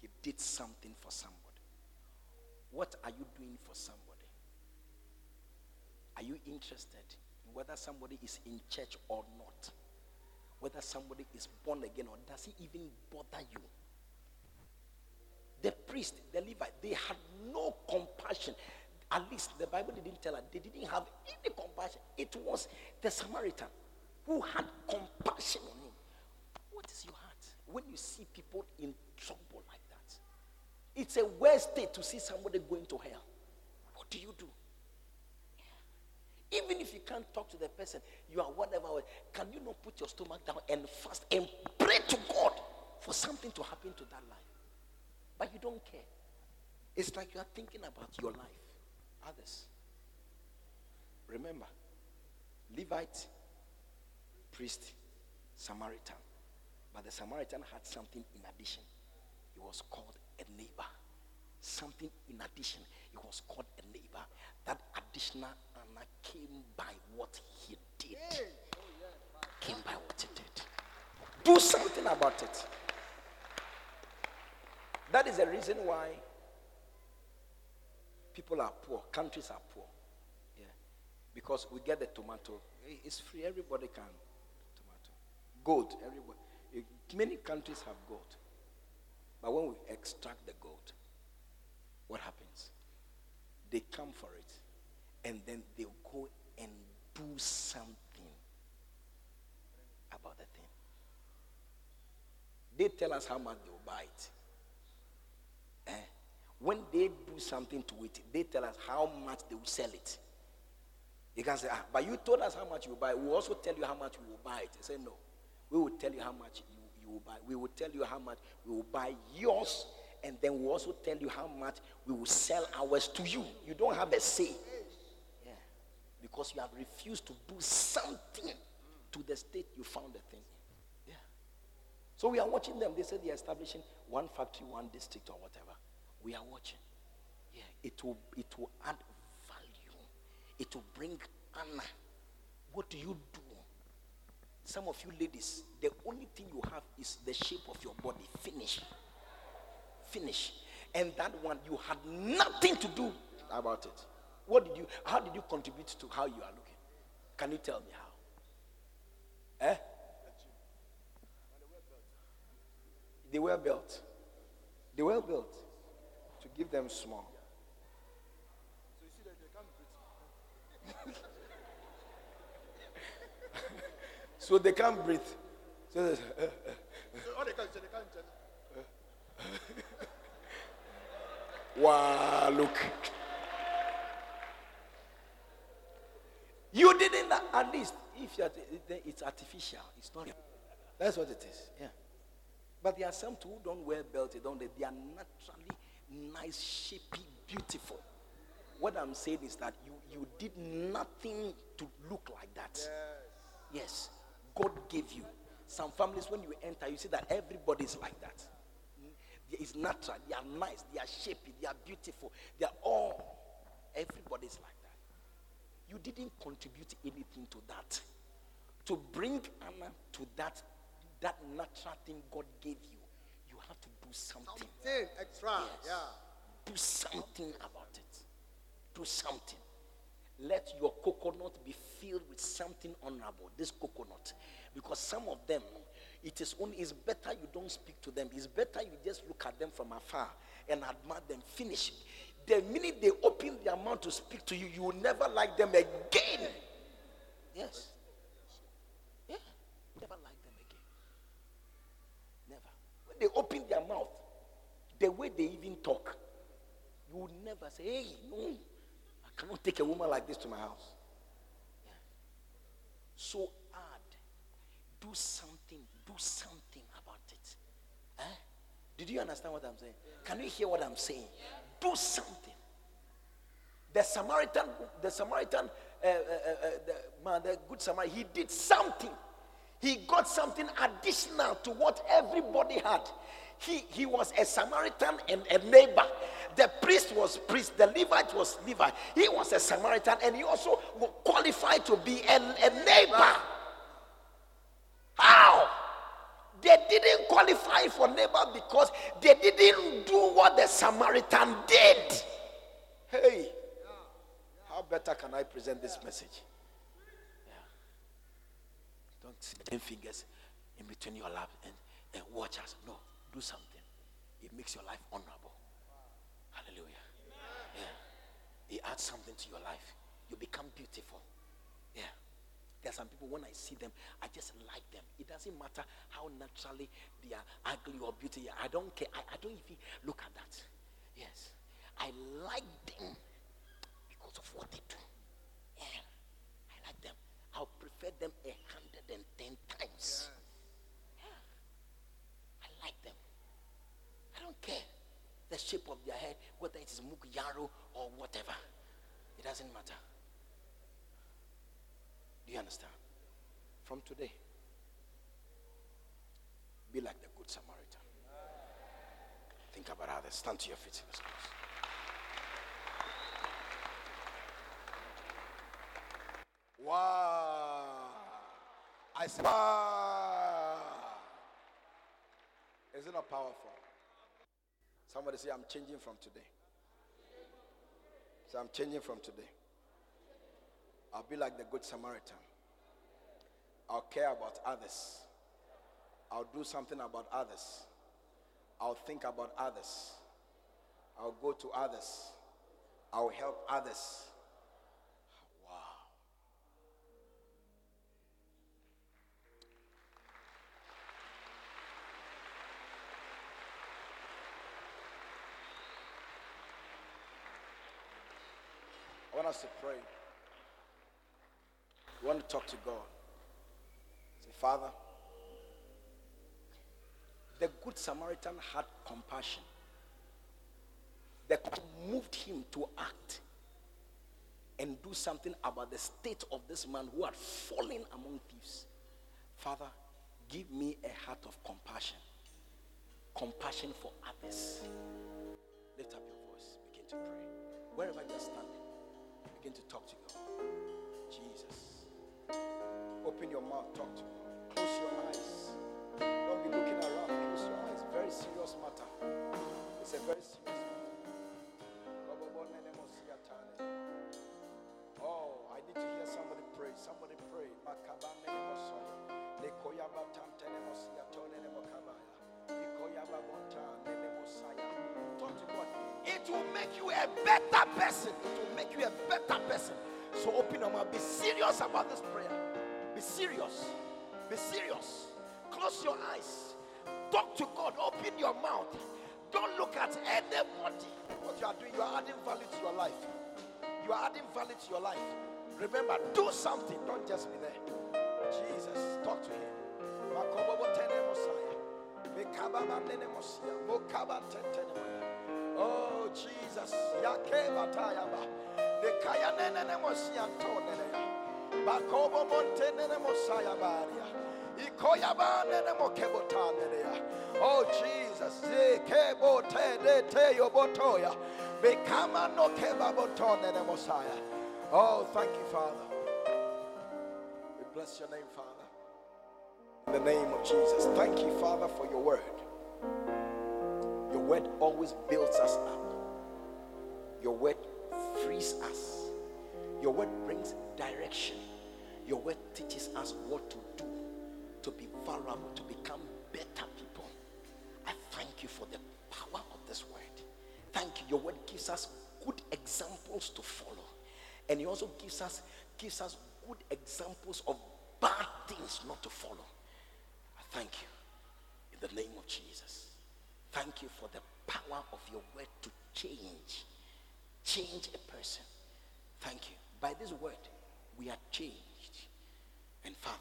He did something for somebody. What are you doing for somebody? Are you interested in whether somebody is in church or not? Whether somebody is born again or does he even bother you? The priest, the Levite, they had no compassion. At least the Bible didn't tell us they didn't have any compassion. It was the Samaritan who had compassion on him. What is your heart when you see people in trouble like that? It's a worse state to see somebody going to hell. What do you do? Even if you can't talk to the person, you are whatever, can you not put your stomach down and fast and pray to God for something to happen to that life? But you don't care. It's like you are thinking about your life, others. Remember, Levite, priest, Samaritan. But the Samaritan had something in addition. He was called a neighbor. Something in addition. It was called a neighbor. That additional honor came by what he did. Came by what he did. Do something about it. That is the reason why people are poor, countries are poor. Yeah. Because we get the tomato. It's free, everybody can. Tomato. Gold, everybody. Many countries have gold. But when we extract the gold, what happens? They come for it and then they'll go and do something about the thing. They tell us how much they'll buy it. Eh? When they do something to it, they tell us how much they will sell it. You can say, ah, but you told us how much you buy. We will also tell you how much we will buy it. They say, no. We will tell you how much you, you will buy. We will tell you how much we will buy yours, and then we'll also tell you how much we will sell ours to you. You don't have a say. Yeah. Because you have refused to do something to the state you found the thing. Yeah. So we are watching them. They said they're establishing one factory, one district, or whatever. We are watching. Yeah. It will it will add value. It will bring honor. What do you do? Some of you ladies, the only thing you have is the shape of your body. Finish. Finish. And that one, you had nothing to do about it. What did you, how did you contribute to how you are looking? Can you tell me how? Eh? They were built. They were built to give them small. So you see that they can't breathe. So, uh, uh, so all they can say, they can't wow, look. You didn't, at least, if you're, it's artificial. It's not. That's what it is. Yeah. But there are some who don't wear belts, they don't they? They are naturally nice, shapy, beautiful. What I'm saying is that you, you did nothing to look like that. Yes. yes. God gave you. Some families, when you enter, you see that everybody's like that. It's natural. They are nice. They are shapy. They are beautiful. They are all. Everybody's like that. You didn't contribute anything to that. To bring honor to that, that natural thing God gave you, you have to do something. Something extra. Yes. Yeah. Do something about it. Do do something, let your coconut be filled with something honorable. This coconut. Because some of them, it is only it's better you don't speak to them. It's better you just look at them from afar and admire them. Finish. The minute they open their mouth to speak to you, you will never like them again. Yes. Yeah. Never like them again. Never. When they open their mouth, the way they even talk, you will never say, hey, no, I cannot take a woman like this to my house. Yeah. So add, do something, do something about it. Eh? Did you understand what I'm saying? Can you hear what I'm saying? Do something. The Samaritan, the Samaritan, uh, uh, uh, the man, the good Samaritan, he did something. He got something additional to what everybody had. He, he was a Samaritan and a neighbor. The priest was priest, the Levite was Levite. He was a Samaritan and he also qualified to be a, a neighbor. How? They didn't qualify for neighbor because they didn't do what the Samaritan did. Hey, how better can I present this message? Yeah. Don't ten fingers in between your lap and, and watch us. No do something. It makes your life honorable. Hallelujah. Yeah. It adds something to your life. You become beautiful. Yeah. There are some people, when I see them, I just like them. It doesn't matter how naturally they are ugly or beautiful. I don't care. I, I don't even look at that. Yes. I like them because of what they do. Yeah. I like them. I'll prefer them a hundred and ten times. Yeah. Yeah. I like them. I don't care the shape of their head, whether it is Mugyaro or whatever. It doesn't matter. Do you understand? From today, be like the Good Samaritan. Think about others. Stand to your feet. Wow. I said, wow. Is it not powerful? Somebody say, I'm changing from today. Say, I'm changing from today. I'll be like the Good Samaritan. I'll care about others. I'll do something about others. I'll think about others. I'll go to others. I'll help others. Wow. I want us to pray. We want to talk to God. Say, Father, the Good Samaritan had compassion. That moved him to act and do something about the state of this man who had fallen among thieves. Father, give me a heart of compassion. Compassion for others. Lift up your voice. Begin to pray. Wherever you're standing. Begin to talk to God. Jesus. Open your mouth, talk to God. Close your eyes. Don't be looking around. Close your eyes. Very serious matter. It's a very serious matter. Oh, I need to hear somebody pray. Somebody pray. Talk to God. It will make you a better person. It will make you a better person. So open your mouth. Be serious about this prayer. Be serious. Be serious. Close your eyes. Talk to God. Open your mouth. Don't look at anybody. What you are doing, you are adding value to your life. You are adding value to your life. Remember, do something. Don't just be there. Jesus, talk to him. Yakeba tayaba. Nekaya nene ne mosiantone ya. Bakobo monte nene mosaya baria. Ikoya ba nene ya. Oh, Jesus. Kebo te de te yobotoya. Bekama no keba botone ne mosaya. Oh, thank you, Father. We bless your name, Father. In the name of Jesus. Thank you, Father, for your word. Word always builds us up. Your word frees us. Your word brings direction. Your word teaches us what to do to be vulnerable, to become better people. I thank you for the power of this word. Thank you. Your word gives us good examples to follow. And it also gives us gives us good examples of bad things not to follow. I thank you in the name of Jesus. Thank you for the power of your word to change. Change a person. Thank you. By this word, we are changed. And Father,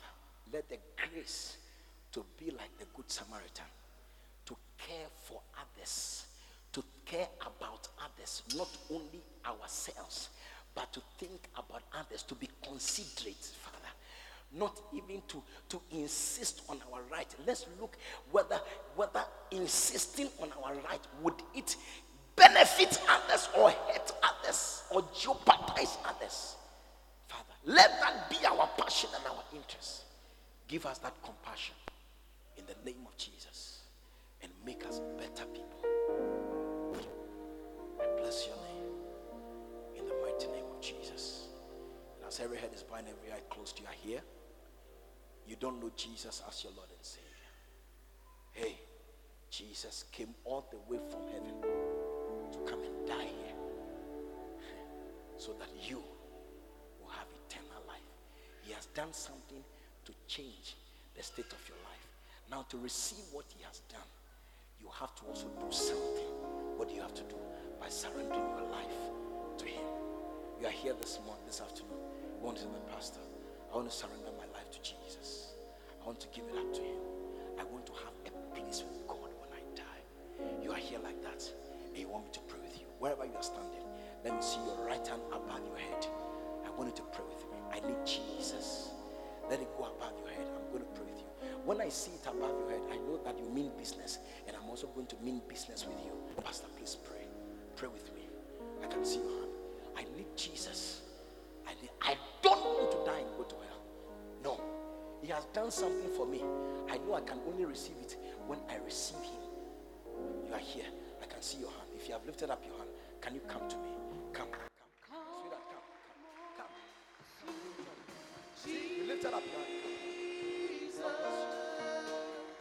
let the grace to be like the Good Samaritan, to care for others, to care about others, not only ourselves, but to think about others, to be considerate, Father. Not even to, to insist on our right. Let's look whether insisting on our right would it benefit others or hurt others or jeopardize others. Father, let that be our passion and our interest. Give us that compassion in the name of Jesus and make us better people. I bless your name in the mighty name of Jesus. And as every head is bowed every eye closed, you are here. You don't know Jesus as your Lord and Savior. Hey, Jesus came all the way from heaven to come and die here so that you will have eternal life. He has done something to change the state of your life. Now, to receive what He has done, you have to also do something. What do you have to do? By surrendering your life to Him. You are here this morning, this afternoon. You want to the pastor, I want to surrender my life to Jesus. I want to give it up to Him. I want to have a place with God. You are here like that, and you want me to pray with you. Wherever you are standing, let me see your right hand above your head. I want you to pray with me. I need Jesus. Let it go above your head. I'm going to pray with you. When I see it above your head, I know that you mean business, and I'm also going to mean business with you. Pastor, please pray. Pray with me. I can see your hand. I need Jesus. I, need, I don't want to die and go to hell. No. He has done something for me. I know I can only receive it when I receive Him. You are here. I can see your hand. If you have lifted up your hand, can you come to me? Come, come, come. Sweetheart, come, come, come. come. You lifted up your hand.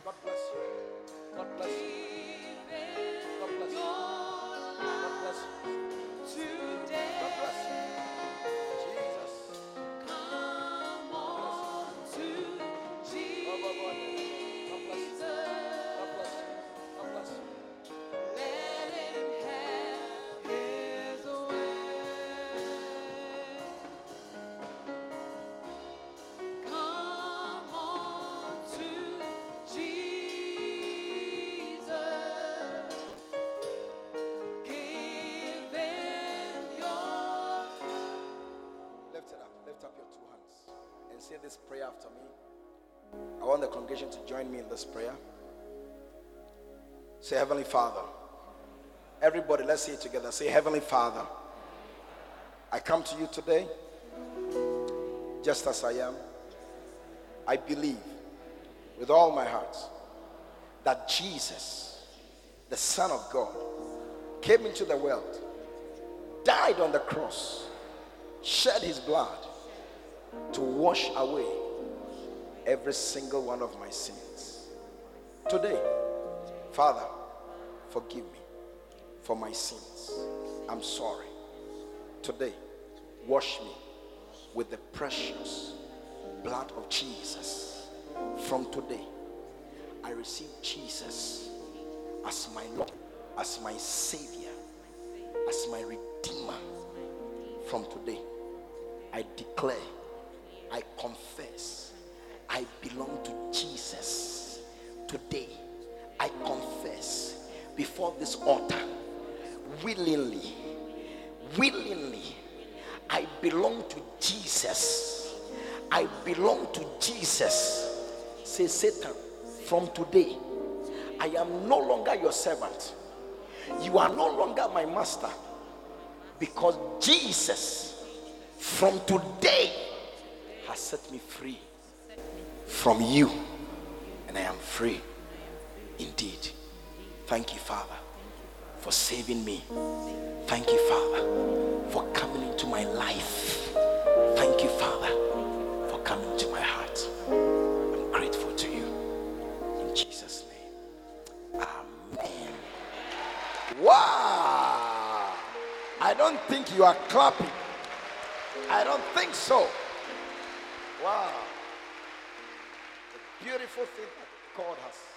God bless you. God bless you. God say this prayer after me. I want the congregation to join me in this prayer. Say, Heavenly Father. Everybody, let's say it together. Say, Heavenly Father. I come to you today just as I am. I believe with all my heart that Jesus, the Son of God, came into the world, died on the cross, shed his blood to wash away every single one of my sins. Today, Father, forgive me for my sins. I'm sorry. Today, wash me with the precious blood of Jesus. From today, I receive Jesus as my Lord, as my Savior, as my Redeemer. From today, I declare, I confess, I belong to Jesus. Today, I confess before this altar, willingly, willingly, I belong to Jesus. I belong to Jesus. Say, Satan, from today, I am no longer your servant. You are no longer my master. Because Jesus, from today, has set me free from you. And I am free indeed. Thank you, Father. for saving me. Thank you, Father, for coming into my life. Thank you, Father, for coming to my heart. I'm grateful to you. In Jesus' name. Amen. Wow! I don't think you are clapping. I don't think so. Wow. The beautiful thing that God has.